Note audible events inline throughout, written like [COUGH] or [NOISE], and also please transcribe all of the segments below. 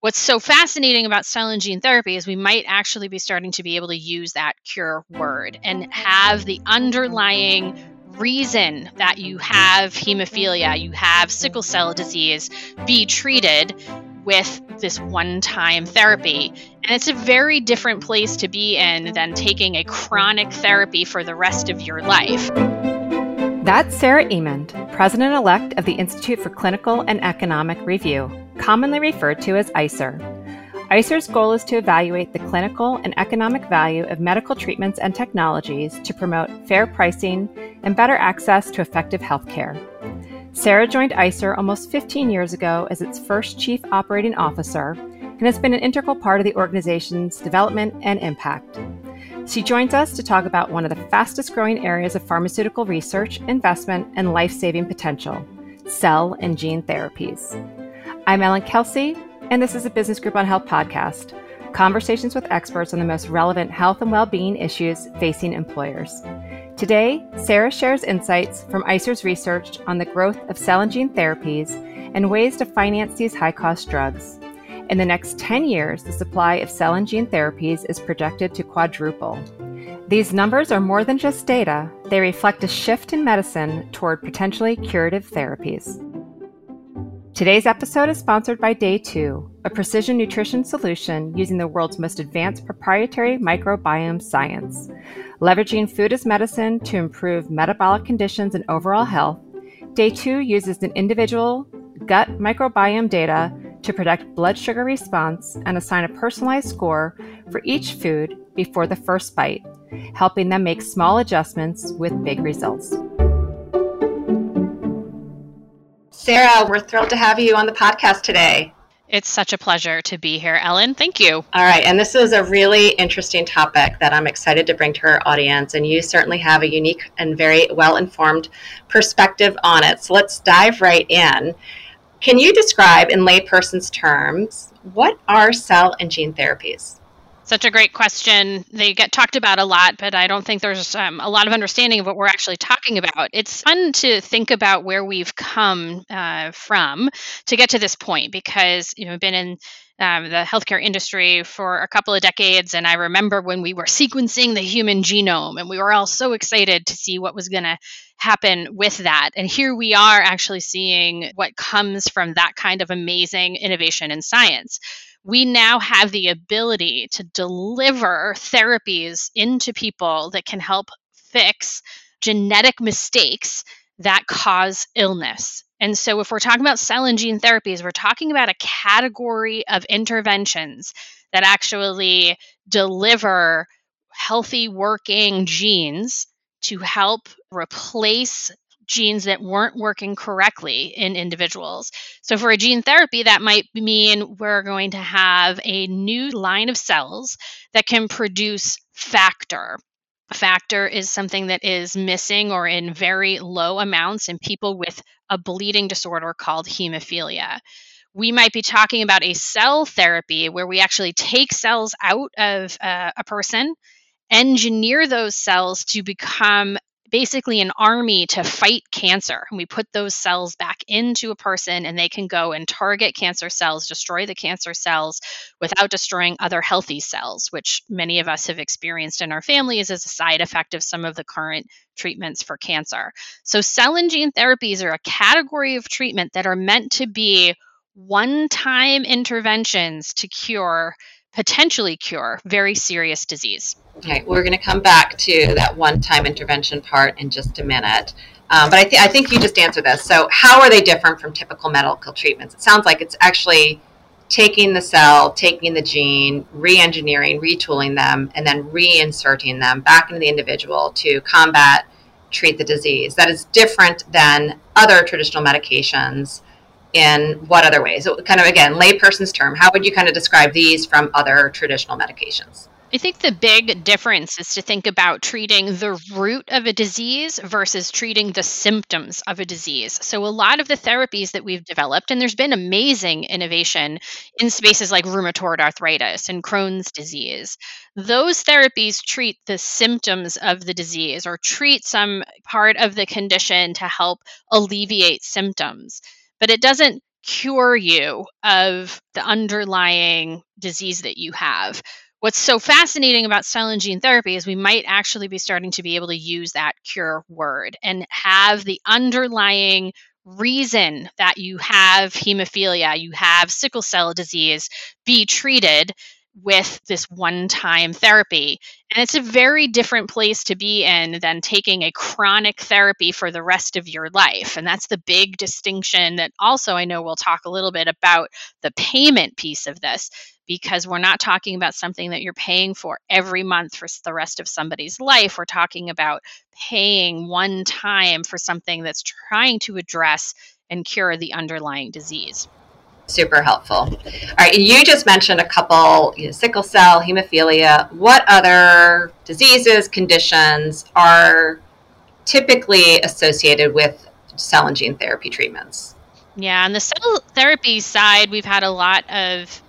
What's so fascinating about cell and gene therapy is we might actually be starting to be able to use that cure word and have the underlying reason that you have hemophilia, you have sickle cell disease, be treated with this one time therapy. And it's a very different place to be in than taking a chronic therapy for the rest of your life. That's Sarah Emond, President elect of the Institute for Clinical and Economic Review, commonly referred to as ICER. ICER's goal is to evaluate the clinical and economic value of medical treatments and technologies to promote fair pricing and better access to effective healthcare. Sarah joined ICER almost 15 years ago as its first chief operating officer and has been an integral part of the organization's development and impact. She joins us to talk about one of the fastest growing areas of pharmaceutical research, investment, and life saving potential cell and gene therapies. I'm Ellen Kelsey, and this is a Business Group on Health podcast conversations with experts on the most relevant health and well being issues facing employers. Today, Sarah shares insights from ICER's research on the growth of cell and gene therapies and ways to finance these high cost drugs. In the next 10 years, the supply of cell and gene therapies is projected to quadruple. These numbers are more than just data, they reflect a shift in medicine toward potentially curative therapies. Today's episode is sponsored by DayTwo, a precision nutrition solution using the world's most advanced proprietary microbiome science. Leveraging food as medicine to improve metabolic conditions and overall health, DayTwo uses an individual gut microbiome data to predict blood sugar response and assign a personalized score for each food before the first bite, helping them make small adjustments with big results. Sarah, we're thrilled to have you on the podcast today. It's such a pleasure to be here, Ellen. Thank you. All right. And this is a really interesting topic that I'm excited to bring to our audience. And you certainly have a unique and very well informed perspective on it. So let's dive right in. Can you describe in layperson's terms what are cell and gene therapies? Such a great question. They get talked about a lot, but I don't think there's um, a lot of understanding of what we're actually talking about. It's fun to think about where we've come uh, from to get to this point because you know I've been in um, the healthcare industry for a couple of decades, and I remember when we were sequencing the human genome, and we were all so excited to see what was going to happen with that. And here we are actually seeing what comes from that kind of amazing innovation in science. We now have the ability to deliver therapies into people that can help fix genetic mistakes that cause illness. And so, if we're talking about cell and gene therapies, we're talking about a category of interventions that actually deliver healthy working genes to help replace genes that weren't working correctly in individuals. So, for a gene therapy, that might mean we're going to have a new line of cells that can produce factor. Factor is something that is missing or in very low amounts in people with a bleeding disorder called hemophilia. We might be talking about a cell therapy where we actually take cells out of uh, a person engineer those cells to become basically an army to fight cancer. And we put those cells back into a person and they can go and target cancer cells, destroy the cancer cells without destroying other healthy cells, which many of us have experienced in our families as a side effect of some of the current treatments for cancer. So, cell and gene therapies are a category of treatment that are meant to be one time interventions to cure, potentially cure, very serious disease. Okay, we're going to come back to that one-time intervention part in just a minute. Um, but I, th- I think you just answered this. So, how are they different from typical medical treatments? It sounds like it's actually taking the cell, taking the gene, re-engineering, retooling them, and then reinserting them back into the individual to combat, treat the disease. That is different than other traditional medications. In what other ways? So, kind of again, layperson's term, how would you kind of describe these from other traditional medications? I think the big difference is to think about treating the root of a disease versus treating the symptoms of a disease. So, a lot of the therapies that we've developed, and there's been amazing innovation in spaces like rheumatoid arthritis and Crohn's disease, those therapies treat the symptoms of the disease or treat some part of the condition to help alleviate symptoms. But it doesn't cure you of the underlying disease that you have. What's so fascinating about cell and gene therapy is we might actually be starting to be able to use that cure word and have the underlying reason that you have hemophilia, you have sickle cell disease, be treated with this one time therapy. And it's a very different place to be in than taking a chronic therapy for the rest of your life. And that's the big distinction that also I know we'll talk a little bit about the payment piece of this because we're not talking about something that you're paying for every month for the rest of somebody's life. We're talking about paying one time for something that's trying to address and cure the underlying disease. Super helpful. All right, and you just mentioned a couple you know, sickle cell, hemophilia. What other diseases, conditions are typically associated with cell and gene therapy treatments? Yeah, on the cell therapy side, we've had a lot of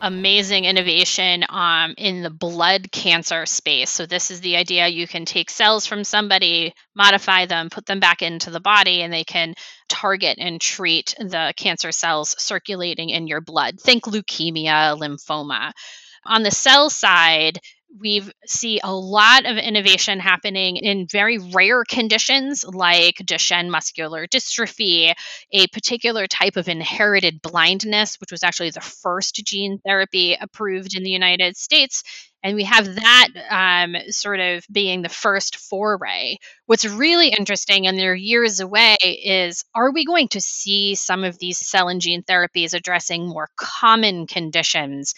amazing innovation um, in the blood cancer space. So, this is the idea you can take cells from somebody, modify them, put them back into the body, and they can target and treat the cancer cells circulating in your blood. Think leukemia, lymphoma. On the cell side, we see a lot of innovation happening in very rare conditions like Duchenne muscular dystrophy, a particular type of inherited blindness, which was actually the first gene therapy approved in the United States. And we have that um, sort of being the first foray. What's really interesting, and they're years away, is are we going to see some of these cell and gene therapies addressing more common conditions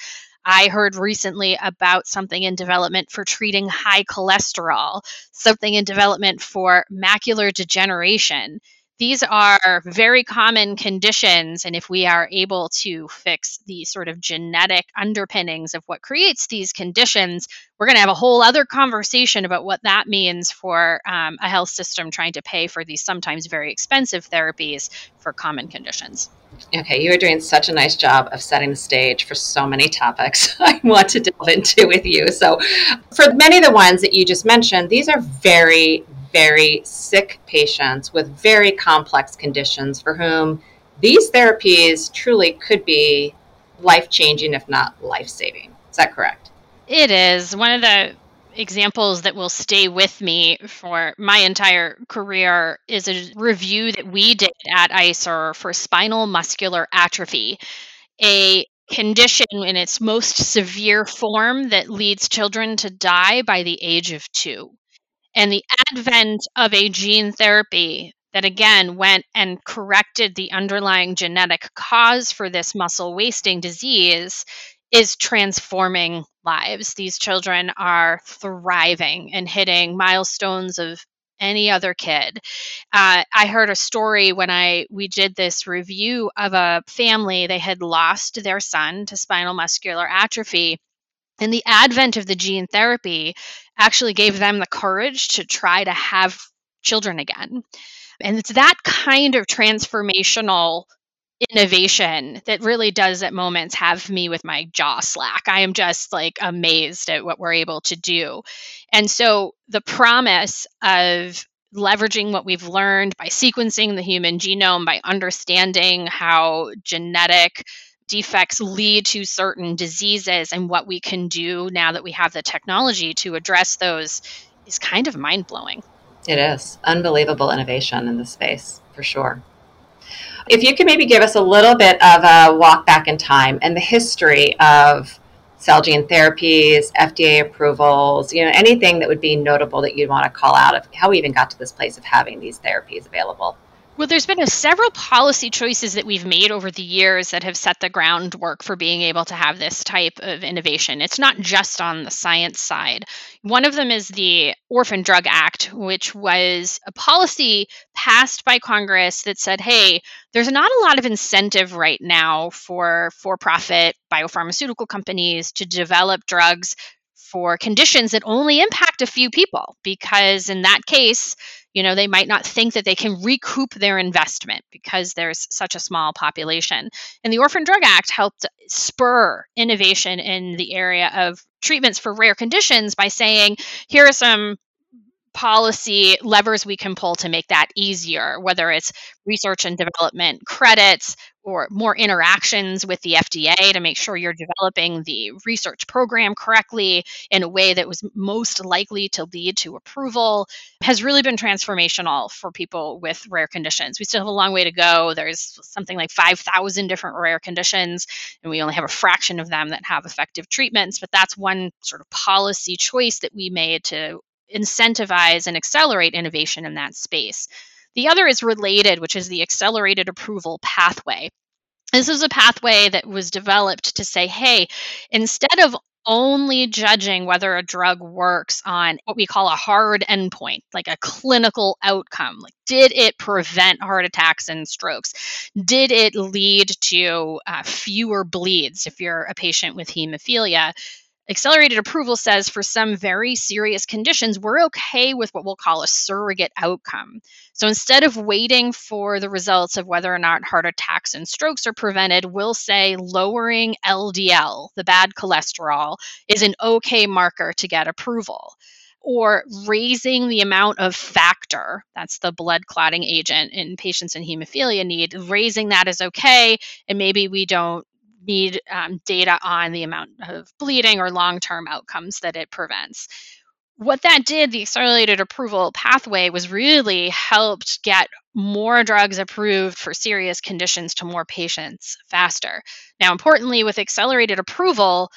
I heard recently about something in development for treating high cholesterol, something in development for macular degeneration. These are very common conditions, and if we are able to fix the sort of genetic underpinnings of what creates these conditions, we're going to have a whole other conversation about what that means for um, a health system trying to pay for these sometimes very expensive therapies for common conditions. Okay, you are doing such a nice job of setting the stage for so many topics [LAUGHS] I want to delve into with you. So, for many of the ones that you just mentioned, these are very, very sick patients with very complex conditions for whom these therapies truly could be life changing, if not life saving. Is that correct? It is. One of the examples that will stay with me for my entire career is a review that we did at ICER for spinal muscular atrophy, a condition in its most severe form that leads children to die by the age of two. And the advent of a gene therapy that again went and corrected the underlying genetic cause for this muscle wasting disease is transforming lives. These children are thriving and hitting milestones of any other kid. Uh, I heard a story when I we did this review of a family. They had lost their son to spinal muscular atrophy. And the advent of the gene therapy actually gave them the courage to try to have children again. And it's that kind of transformational innovation that really does at moments have me with my jaw slack. I am just like amazed at what we're able to do. And so the promise of leveraging what we've learned by sequencing the human genome, by understanding how genetic defects lead to certain diseases and what we can do now that we have the technology to address those is kind of mind blowing. It is unbelievable innovation in this space for sure. If you could maybe give us a little bit of a walk back in time and the history of cell gene therapies, FDA approvals, you know, anything that would be notable that you'd want to call out of how we even got to this place of having these therapies available. Well, there's been a, several policy choices that we've made over the years that have set the groundwork for being able to have this type of innovation. It's not just on the science side. One of them is the Orphan Drug Act, which was a policy passed by Congress that said, hey, there's not a lot of incentive right now for for profit biopharmaceutical companies to develop drugs for conditions that only impact a few people because in that case you know they might not think that they can recoup their investment because there's such a small population. And the orphan drug act helped spur innovation in the area of treatments for rare conditions by saying here are some policy levers we can pull to make that easier whether it's research and development credits or more interactions with the FDA to make sure you're developing the research program correctly in a way that was most likely to lead to approval has really been transformational for people with rare conditions. We still have a long way to go. There's something like 5,000 different rare conditions, and we only have a fraction of them that have effective treatments. But that's one sort of policy choice that we made to incentivize and accelerate innovation in that space. The other is related, which is the accelerated approval pathway. This is a pathway that was developed to say, hey, instead of only judging whether a drug works on what we call a hard endpoint, like a clinical outcome. Like, did it prevent heart attacks and strokes? Did it lead to uh, fewer bleeds if you're a patient with hemophilia? Accelerated approval says for some very serious conditions, we're okay with what we'll call a surrogate outcome. So instead of waiting for the results of whether or not heart attacks and strokes are prevented, we'll say lowering LDL, the bad cholesterol, is an okay marker to get approval or raising the amount of factor that's the blood clotting agent in patients in hemophilia need raising that is okay and maybe we don't need um, data on the amount of bleeding or long term outcomes that it prevents. What that did, the accelerated approval pathway, was really helped get more drugs approved for serious conditions to more patients faster. Now, importantly, with accelerated approval,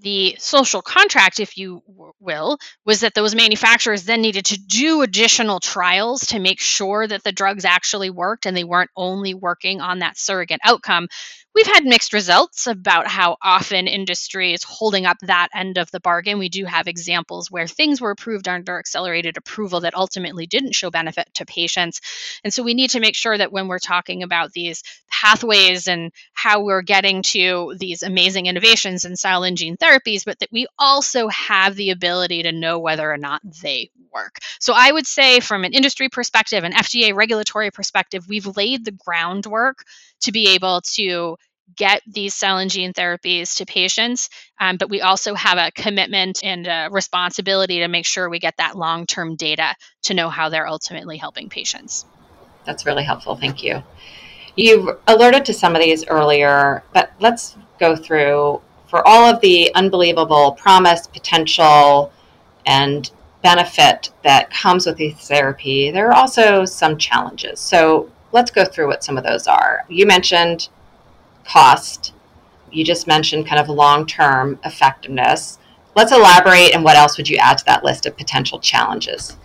the social contract, if you will, was that those manufacturers then needed to do additional trials to make sure that the drugs actually worked and they weren't only working on that surrogate outcome. We've had mixed results about how often industry is holding up that end of the bargain. We do have examples where things were approved under accelerated approval that ultimately didn't show benefit to patients. And so we need to make sure that when we're talking about these pathways and how we're getting to these amazing innovations in cell and gene therapies, but that we also have the ability to know whether or not they work. So I would say, from an industry perspective, an FDA regulatory perspective, we've laid the groundwork to be able to get these cell and gene therapies to patients. Um, but we also have a commitment and a responsibility to make sure we get that long term data to know how they're ultimately helping patients. That's really helpful. Thank you. You've alerted to some of these earlier, but let's go through for all of the unbelievable promise, potential, and benefit that comes with these therapy, there are also some challenges. So let's go through what some of those are. You mentioned cost. You just mentioned kind of long term effectiveness. Let's elaborate and what else would you add to that list of potential challenges?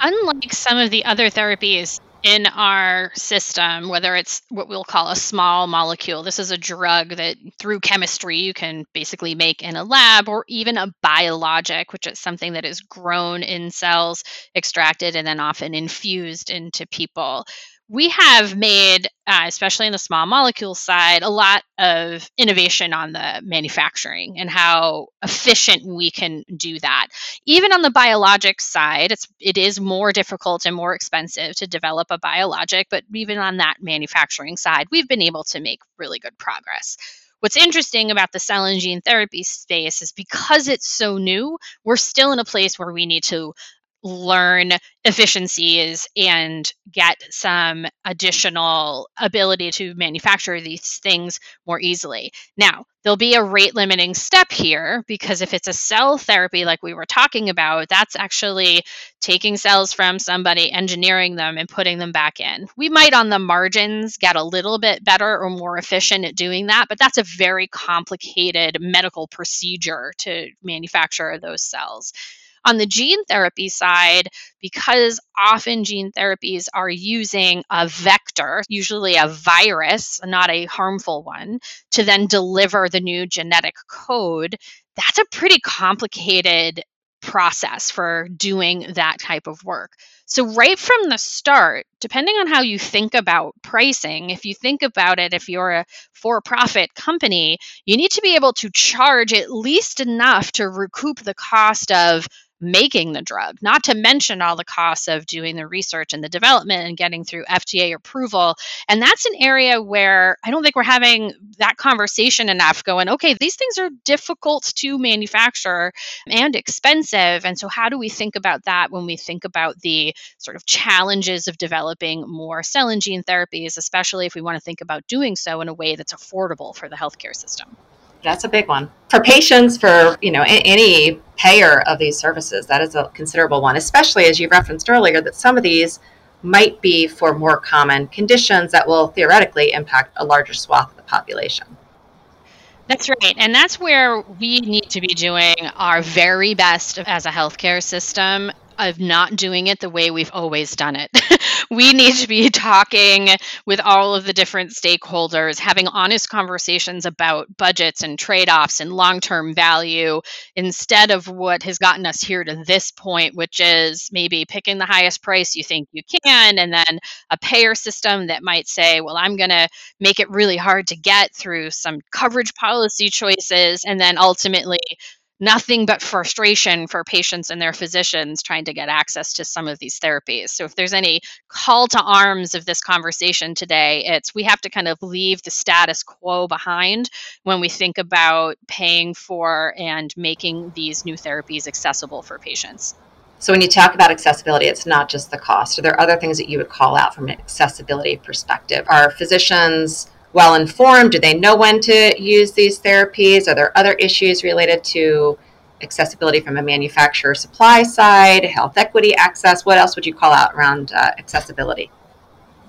Unlike some of the other therapies in our system, whether it's what we'll call a small molecule, this is a drug that through chemistry you can basically make in a lab, or even a biologic, which is something that is grown in cells, extracted, and then often infused into people we have made, uh, especially in the small molecule side, a lot of innovation on the manufacturing and how efficient we can do that. Even on the biologic side, it's it is more difficult and more expensive to develop a biologic, but even on that manufacturing side, we've been able to make really good progress. What's interesting about the cell and gene therapy space is because it's so new, we're still in a place where we need to learn efficiencies and get some additional ability to manufacture these things more easily. Now, there'll be a rate limiting step here because if it's a cell therapy like we were talking about, that's actually taking cells from somebody, engineering them, and putting them back in. We might on the margins get a little bit better or more efficient at doing that, but that's a very complicated medical procedure to manufacture those cells. On the gene therapy side, because often gene therapies are using a vector, usually a virus, not a harmful one, to then deliver the new genetic code, that's a pretty complicated process for doing that type of work. So, right from the start, depending on how you think about pricing, if you think about it, if you're a for profit company, you need to be able to charge at least enough to recoup the cost of making the drug, not to mention all the costs of doing the research and the development and getting through FDA approval. And that's an area where I don't think we're having that conversation enough going, okay, these things are difficult to manufacture and expensive. And so, how do we think about that when we think about the sort of challenges of developing more cell and gene therapies, especially if we want to think about doing so in a way that's affordable for the healthcare system? That's a big one for patients. For you know any payer of these services, that is a considerable one. Especially as you referenced earlier, that some of these might be for more common conditions that will theoretically impact a larger swath of the population. That's right. And that's where we need to be doing our very best as a healthcare system of not doing it the way we've always done it. [LAUGHS] we need to be talking with all of the different stakeholders, having honest conversations about budgets and trade offs and long term value instead of what has gotten us here to this point, which is maybe picking the highest price you think you can, and then a payer system that might say, well, I'm going to make it really hard to get through some coverage policy choices, and then ultimately nothing but frustration for patients and their physicians trying to get access to some of these therapies. So, if there's any call to arms of this conversation today, it's we have to kind of leave the status quo behind when we think about paying for and making these new therapies accessible for patients. So, when you talk about accessibility, it's not just the cost. Are there other things that you would call out from an accessibility perspective? Are physicians well informed? Do they know when to use these therapies? Are there other issues related to accessibility from a manufacturer supply side, health equity access? What else would you call out around uh, accessibility?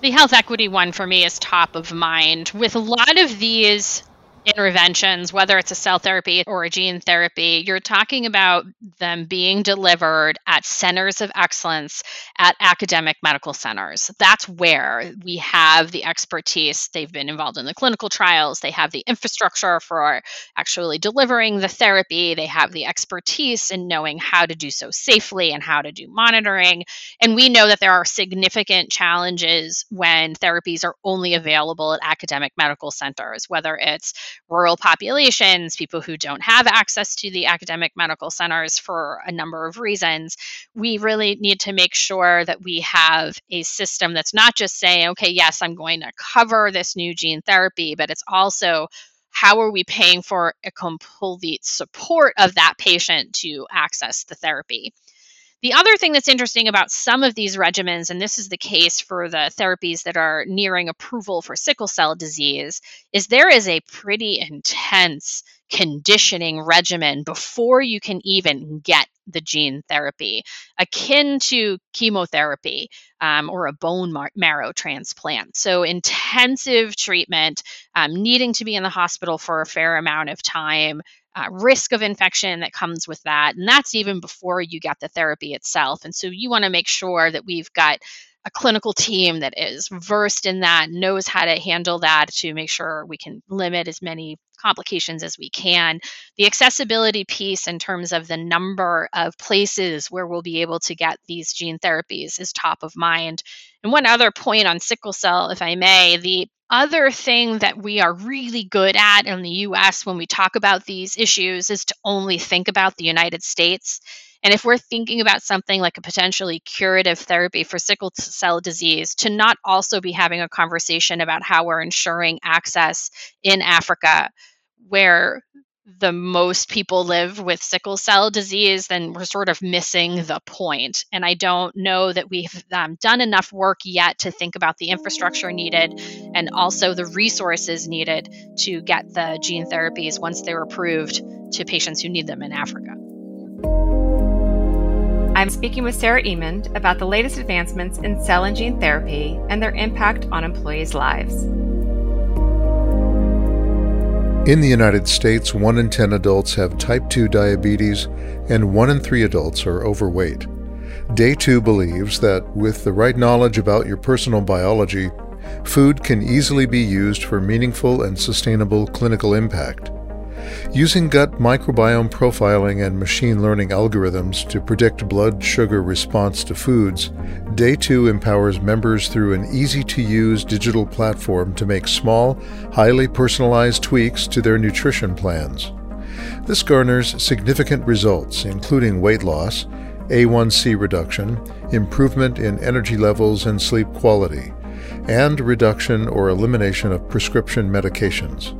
The health equity one for me is top of mind. With a lot of these interventions, whether it's a cell therapy or a gene therapy, you're talking about them being delivered at centers of excellence at academic medical centers. That's where we have the expertise. They've been involved in the clinical trials, they have the infrastructure for actually delivering the therapy, they have the expertise in knowing how to do so safely and how to do monitoring. And we know that there are significant challenges when therapies are only available at academic medical centers, whether it's rural populations, people who don't have access to the academic medical centers for a number of reasons, we really need to make sure that we have a system that's not just saying, okay, yes, I'm going to cover this new gene therapy, but it's also how are we paying for a complete support of that patient to access the therapy? The other thing that's interesting about some of these regimens, and this is the case for the therapies that are nearing approval for sickle cell disease, is there is a pretty intense conditioning regimen before you can even get the gene therapy, akin to chemotherapy um, or a bone mar- marrow transplant. So, intensive treatment, um, needing to be in the hospital for a fair amount of time, uh, risk of infection that comes with that. And that's even before you get the therapy itself. And so you want to make sure that we've got a clinical team that is versed in that, knows how to handle that to make sure we can limit as many complications as we can. The accessibility piece, in terms of the number of places where we'll be able to get these gene therapies, is top of mind. And one other point on sickle cell, if I may, the other thing that we are really good at in the US when we talk about these issues is to only think about the United States. And if we're thinking about something like a potentially curative therapy for sickle cell disease, to not also be having a conversation about how we're ensuring access in Africa, where the most people live with sickle cell disease, then we're sort of missing the point. And I don't know that we've um, done enough work yet to think about the infrastructure needed and also the resources needed to get the gene therapies once they're approved to patients who need them in Africa. I'm speaking with Sarah Emond about the latest advancements in cell and gene therapy and their impact on employees' lives. In the United States, 1 in 10 adults have type 2 diabetes and 1 in 3 adults are overweight. DayTwo believes that with the right knowledge about your personal biology, food can easily be used for meaningful and sustainable clinical impact. Using gut microbiome profiling and machine learning algorithms to predict blood sugar response to foods, DayTwo empowers members through an easy to use digital platform to make small, highly personalized tweaks to their nutrition plans. This garners significant results, including weight loss, A1C reduction, improvement in energy levels and sleep quality, and reduction or elimination of prescription medications.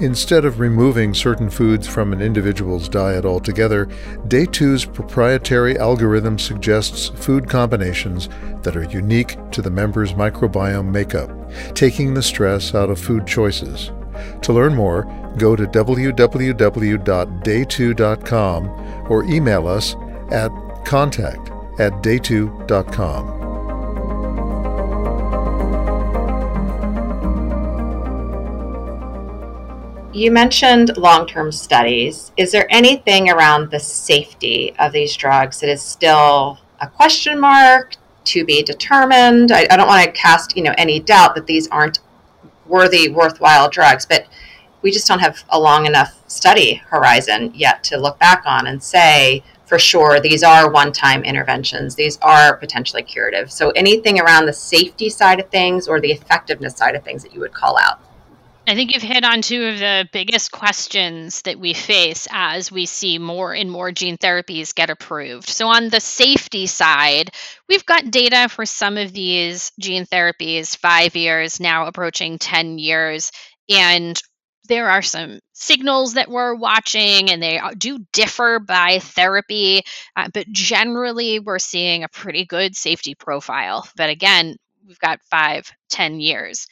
Instead of removing certain foods from an individual's diet altogether, DayTwo's proprietary algorithm suggests food combinations that are unique to the member's microbiome makeup, taking the stress out of food choices. To learn more, go to www.daytwo.com or email us at contact at daytwo.com. You mentioned long term studies. Is there anything around the safety of these drugs that is still a question mark to be determined? I, I don't want to cast you know any doubt that these aren't worthy, worthwhile drugs, but we just don't have a long enough study horizon yet to look back on and say for sure these are one time interventions, these are potentially curative. So, anything around the safety side of things or the effectiveness side of things that you would call out? I think you've hit on two of the biggest questions that we face as we see more and more gene therapies get approved. So, on the safety side, we've got data for some of these gene therapies, five years, now approaching 10 years. And there are some signals that we're watching, and they do differ by therapy. Uh, but generally, we're seeing a pretty good safety profile. But again, we've got five, ten years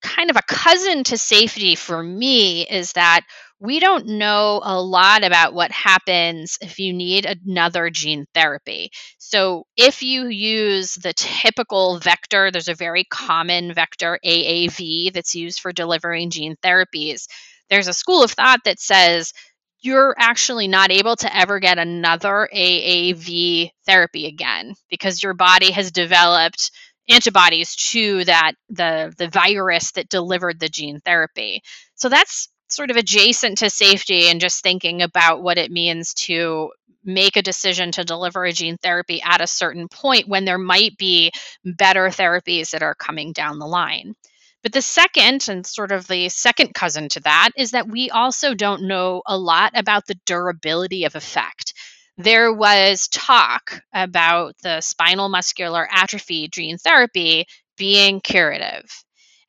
kind of a cousin to safety for me is that we don't know a lot about what happens if you need another gene therapy. So, if you use the typical vector, there's a very common vector, AAV, that's used for delivering gene therapies. There's a school of thought that says you're actually not able to ever get another AAV therapy again because your body has developed antibodies to that the the virus that delivered the gene therapy. So that's sort of adjacent to safety and just thinking about what it means to make a decision to deliver a gene therapy at a certain point when there might be better therapies that are coming down the line. But the second, and sort of the second cousin to that, is that we also don't know a lot about the durability of effect there was talk about the spinal muscular atrophy gene therapy being curative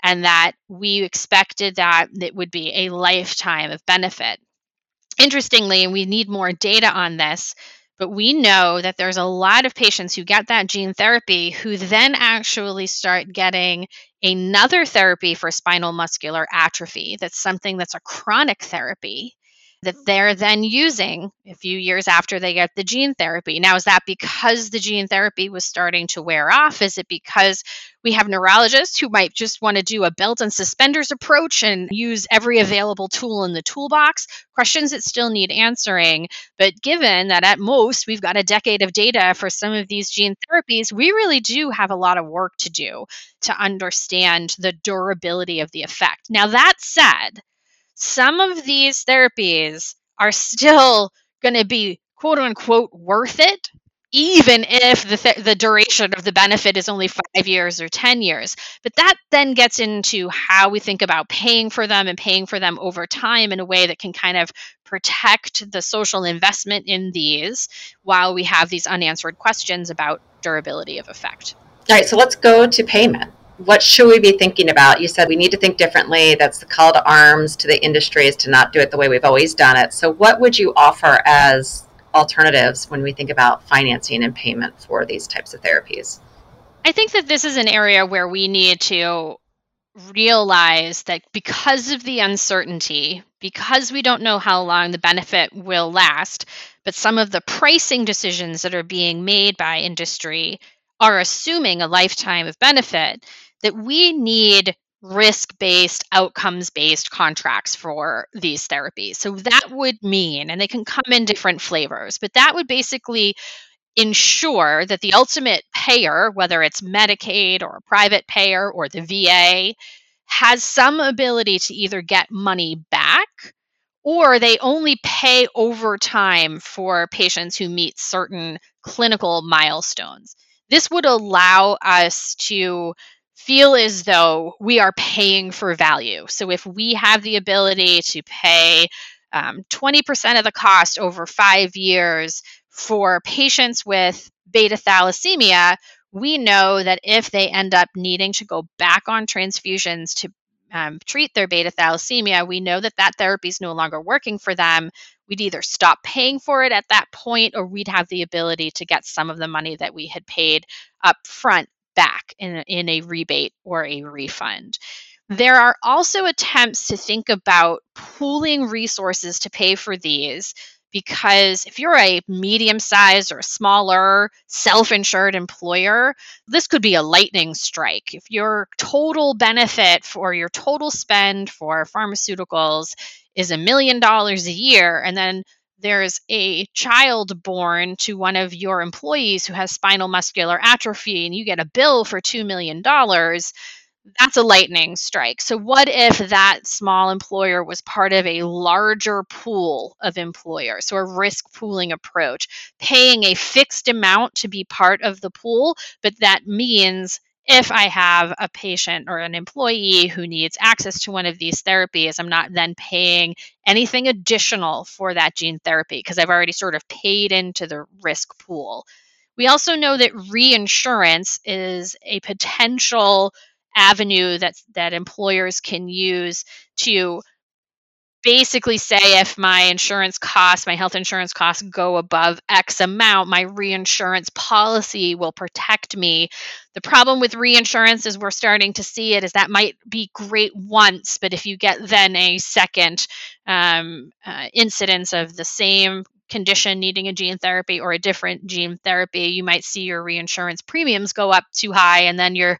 and that we expected that it would be a lifetime of benefit. Interestingly, and we need more data on this, but we know that there's a lot of patients who get that gene therapy who then actually start getting another therapy for spinal muscular atrophy. That's something that's a chronic therapy that they're then using a few years after they get the gene therapy. Now, is that because the gene therapy was starting to wear off? Is it because we have neurologists who might just want to do a belt and suspenders approach and use every available tool in the toolbox? Questions that still need answering. But given that at most we've got a decade of data for some of these gene therapies, we really do have a lot of work to do to understand the durability of the effect. Now, that said, some of these therapies are still going to be quote unquote worth it even if the, th- the duration of the benefit is only five years or 10 years. But that then gets into how we think about paying for them and paying for them over time in a way that can kind of protect the social investment in these while we have these unanswered questions about durability of effect. All right, so let's go to payment what should we be thinking about? You said we need to think differently. That's the call to arms to the industry is to not do it the way we've always done it. So, what would you offer as alternatives when we think about financing and payment for these types of therapies? I think that this is an area where we need to realize that because of the uncertainty, because we don't know how long the benefit will last, but some of the pricing decisions that are being made by industry are assuming a lifetime of benefit, that we need risk based, outcomes based contracts for these therapies. So that would mean, and they can come in different flavors, but that would basically ensure that the ultimate payer, whether it's Medicaid or a private payer or the VA, has some ability to either get money back or they only pay over time for patients who meet certain clinical milestones. This would allow us to feel as though we are paying for value. So if we have the ability to pay um, 20% of the cost over five years for patients with beta thalassemia, we know that if they end up needing to go back on transfusions to um, treat their beta thalassemia, we know that that therapy is no longer working for them. We'd either stop paying for it at that point or we'd have the ability to get some of the money that we had paid up front back in, in a rebate or a refund. There are also attempts to think about pooling resources to pay for these because if you're a medium sized or smaller self insured employer, this could be a lightning strike. If your total benefit for your total spend for pharmaceuticals is a million dollars a year, and then there's a child born to one of your employees who has spinal muscular atrophy, and you get a bill for $2 million that's a lightning strike. So, what if that small employer was part of a larger pool of employers? So, a risk pooling approach, paying a fixed amount to be part of the pool, but that means if I have a patient or an employee who needs access to one of these therapies, I'm not then paying anything additional for that gene therapy because I've already sort of paid into the risk pool. We also know that reinsurance is a potential avenue that that employers can use to basically say if my insurance costs, my health insurance costs go above X amount, my reinsurance policy will protect me. The problem with reinsurance is we're starting to see it is that might be great once, but if you get then a second um, uh, incidence of the same condition needing a gene therapy or a different gene therapy, you might see your reinsurance premiums go up too high, and then you're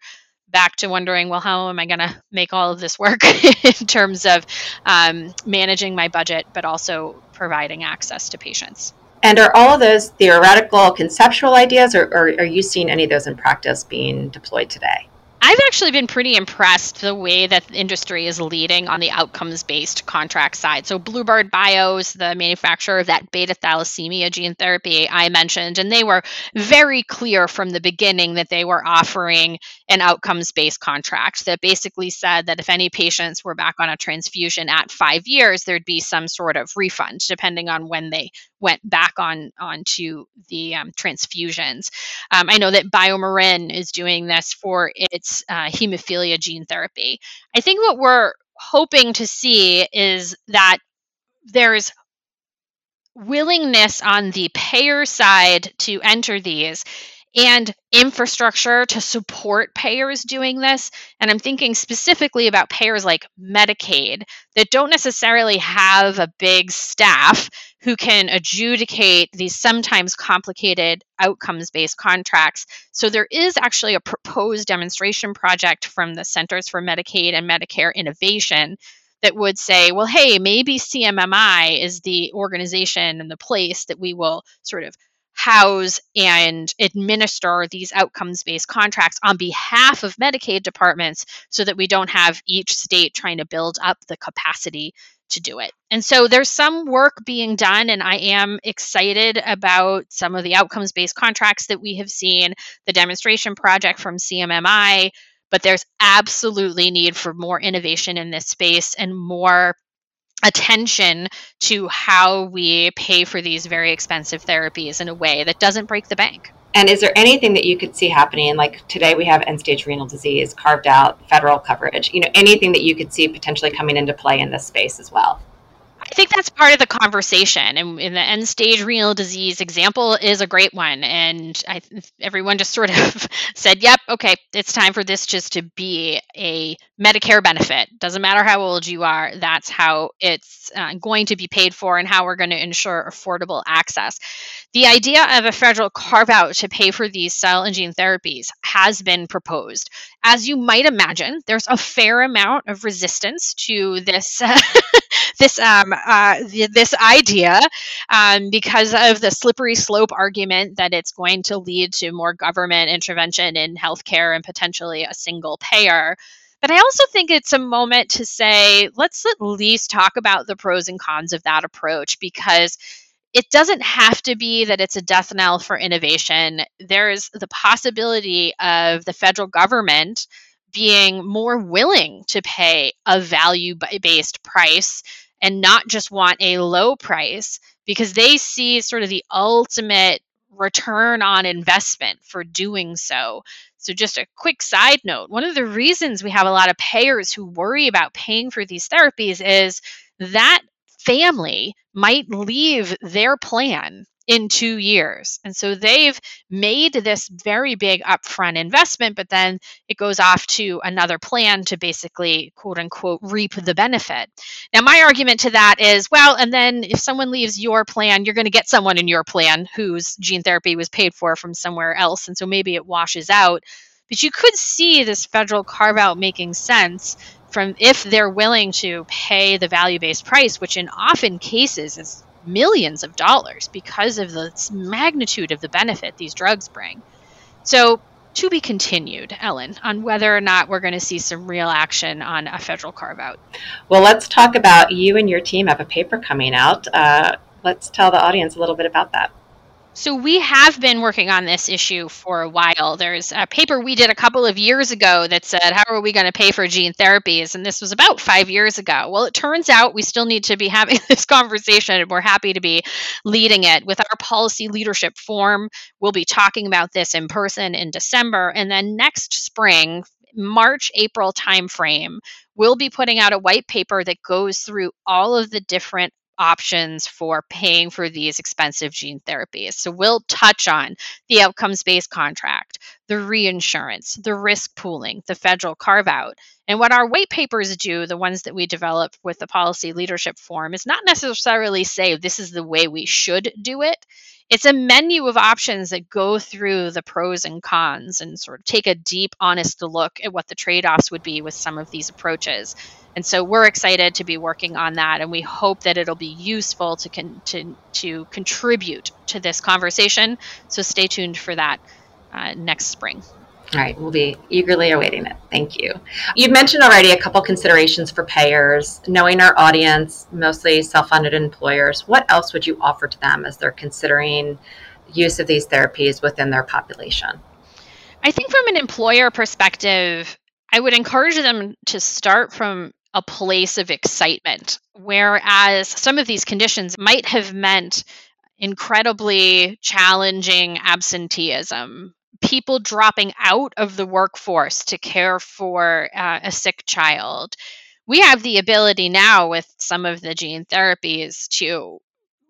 back to wondering, well, how am I going to make all of this work [LAUGHS] in terms of um, managing my budget, but also providing access to patients? And are all of those theoretical, conceptual ideas, or, or are you seeing any of those in practice being deployed today? I've actually been pretty impressed the way that the industry is leading on the outcomes based contract side. So, Bluebird Bios, the manufacturer of that beta thalassemia gene therapy I mentioned, and they were very clear from the beginning that they were offering an outcomes based contract that basically said that if any patients were back on a transfusion at five years, there'd be some sort of refund depending on when they went back on onto the um, transfusions. Um, I know that BioMarin is doing this for its uh, hemophilia gene therapy. I think what we're hoping to see is that there's willingness on the payer side to enter these and infrastructure to support payers doing this. And I'm thinking specifically about payers like Medicaid that don't necessarily have a big staff who can adjudicate these sometimes complicated outcomes based contracts. So there is actually a proposed demonstration project from the Centers for Medicaid and Medicare Innovation that would say, well, hey, maybe CMMI is the organization and the place that we will sort of house and administer these outcomes based contracts on behalf of Medicaid departments so that we don't have each state trying to build up the capacity to do it. And so there's some work being done, and I am excited about some of the outcomes based contracts that we have seen, the demonstration project from CMMI. But there's absolutely need for more innovation in this space and more attention to how we pay for these very expensive therapies in a way that doesn't break the bank. And is there anything that you could see happening? Like today, we have end stage renal disease carved out federal coverage. You know, anything that you could see potentially coming into play in this space as well? I think that's part of the conversation. And in the end stage renal disease example is a great one. And I, everyone just sort of [LAUGHS] said, yep, okay, it's time for this just to be a Medicare benefit. Doesn't matter how old you are, that's how it's uh, going to be paid for and how we're going to ensure affordable access. The idea of a federal carve out to pay for these cell and gene therapies has been proposed. As you might imagine, there's a fair amount of resistance to this. [LAUGHS] this um, uh, this idea um, because of the slippery slope argument that it's going to lead to more government intervention in healthcare and potentially a single payer. But I also think it's a moment to say, let's at least talk about the pros and cons of that approach because it doesn't have to be that it's a death knell for innovation. There's the possibility of the federal government being more willing to pay a value based price and not just want a low price because they see sort of the ultimate return on investment for doing so. So, just a quick side note one of the reasons we have a lot of payers who worry about paying for these therapies is that family might leave their plan in two years. And so they've made this very big upfront investment, but then it goes off to another plan to basically, quote unquote, reap the benefit. Now, my argument to that is well, and then if someone leaves your plan, you're going to get someone in your plan whose gene therapy was paid for from somewhere else. And so maybe it washes out. But you could see this federal carve out making sense from if they're willing to pay the value based price, which in often cases is millions of dollars because of the magnitude of the benefit these drugs bring. So, to be continued, Ellen, on whether or not we're going to see some real action on a federal carve out. Well, let's talk about you and your team have a paper coming out. Uh, let's tell the audience a little bit about that. So we have been working on this issue for a while. There's a paper we did a couple of years ago that said, How are we going to pay for gene therapies? And this was about five years ago. Well, it turns out we still need to be [LAUGHS] having this conversation, and we're happy to be leading it. With our policy leadership forum, we'll be talking about this in person in December. And then next spring, March, April timeframe, we'll be putting out a white paper that goes through all of the different options for paying for these expensive gene therapies. So we'll touch on the outcomes based contract, the reinsurance, the risk pooling, the federal carve out. And what our white papers do, the ones that we develop with the policy leadership forum, is not necessarily say this is the way we should do it. It's a menu of options that go through the pros and cons and sort of take a deep, honest look at what the trade offs would be with some of these approaches. And so we're excited to be working on that, and we hope that it'll be useful to con- to to contribute to this conversation. So stay tuned for that uh, next spring. All right, we'll be eagerly awaiting it. Thank you. You've mentioned already a couple considerations for payers, knowing our audience, mostly self funded employers. What else would you offer to them as they're considering use of these therapies within their population? I think from an employer perspective, I would encourage them to start from a place of excitement, whereas some of these conditions might have meant incredibly challenging absenteeism, people dropping out of the workforce to care for uh, a sick child. We have the ability now with some of the gene therapies to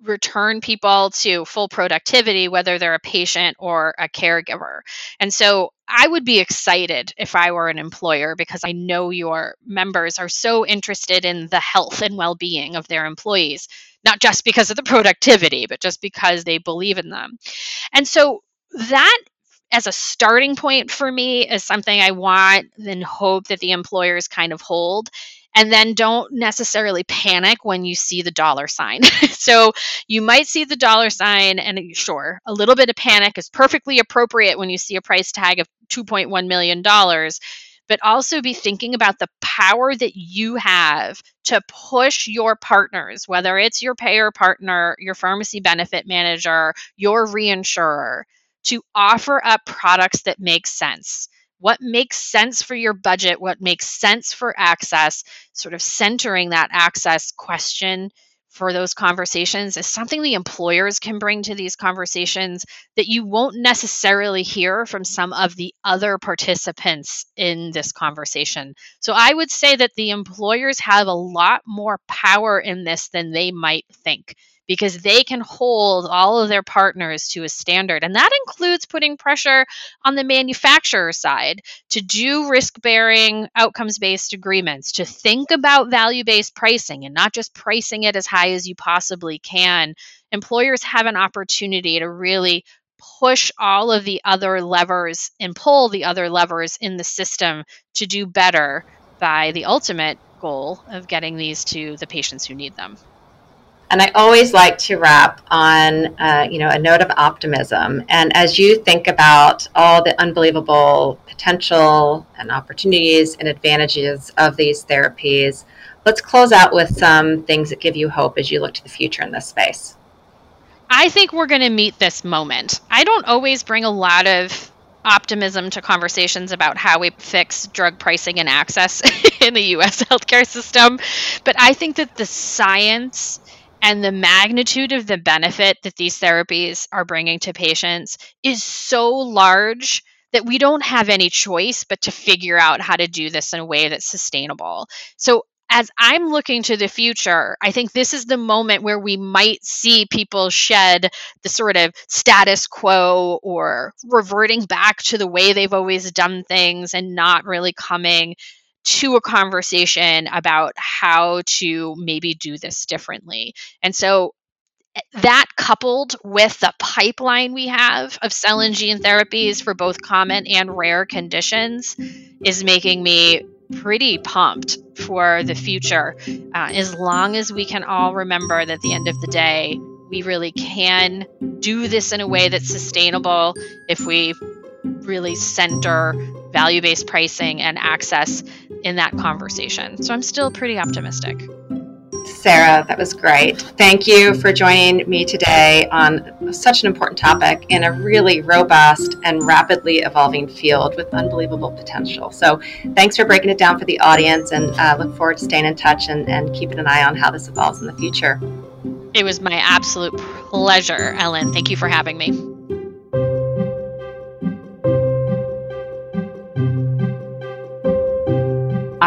return people to full productivity, whether they're a patient or a caregiver. And so I would be excited if I were an employer because I know your members are so interested in the health and well being of their employees, not just because of the [LAUGHS] productivity, but just because they believe in them. And so that as a starting point for me is something I want and hope that the employers kind of hold and then don't necessarily panic when you see the dollar sign. [LAUGHS] so you might see the dollar sign, and sure, a little bit of panic is perfectly appropriate when you see a price tag of $2.1 million. But also be thinking about the power that you have to push your partners, whether it's your payer partner, your pharmacy benefit manager, your reinsurer, to offer up products that make sense what makes sense for your budget, what makes sense for access, sort of centering that access question for those conversations is something the employers can bring to these conversations that you won't necessarily hear from some of the other participants in this conversation. So I would say that the employers have a lot more power in this than they might think because they can hold all of their partners to a standard. And that includes putting pressure on the manufacturer side to do risk bearing, outcomes based agreements, to think about value based pricing and not just pricing it as high as you possibly can. Employers have an opportunity to really push all of the other levers and pull the other levers in the system to do better by the ultimate goal of getting these to the patients who need them. And I always like to wrap on, uh, you know, a note of optimism. And as you think about all the unbelievable potential and opportunities and advantages of these therapies, let's close out with some things that give you hope as you look to the future in this space. I think we're going to meet this moment. I don't always bring a lot of optimism to conversations about how we fix drug pricing and access [LAUGHS] in the US healthcare system. But I think that the science and the magnitude of the benefit that these therapies are bringing to patients is so large that we don't have any choice but to figure out how to do this in a way that's sustainable. So as I'm looking to the future, I think this is the moment where we might see people shed the sort of status quo or reverting back to the way they've always done things and not really coming to a conversation about how to maybe do this differently. And so eh, that coupled with the pipeline we have of cell and gene therapies for both common and rare conditions is making me pretty pumped for the future. Uh, as long as we can all remember that at the end of the day, we really can do this in a way that's sustainable if we really center value based pricing and access in that conversation. So I'm still pretty optimistic. Sarah, that was great. Thank you for joining me today on such an important topic in a really robust and rapidly evolving field with unbelievable potential. So, thanks for breaking it down for the audience and uh, look forward to staying in touch and, and keeping an eye on how this evolves in the future. It was my absolute pleasure, Ellen. Thank you for having me.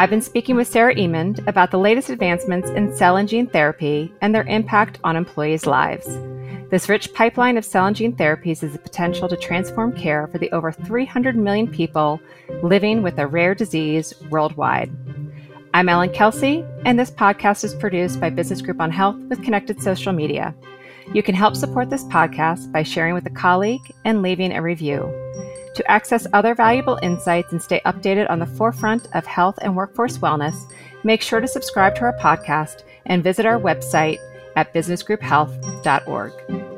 I've been speaking with Sarah Emond about the latest advancements in cell and gene therapy and their impact on employees' lives. This rich pipeline of cell and gene therapies has the potential to transform care for the over 300 million people living with a rare disease worldwide. I'm Ellen Kelsey, and this podcast is produced by Business Group on Health with Connected Social Media. You can help support this podcast by sharing with a colleague and leaving a review. To access other valuable insights and stay updated on the forefront of health and workforce wellness, make sure to subscribe to our podcast and visit our website at businessgrouphealth.org.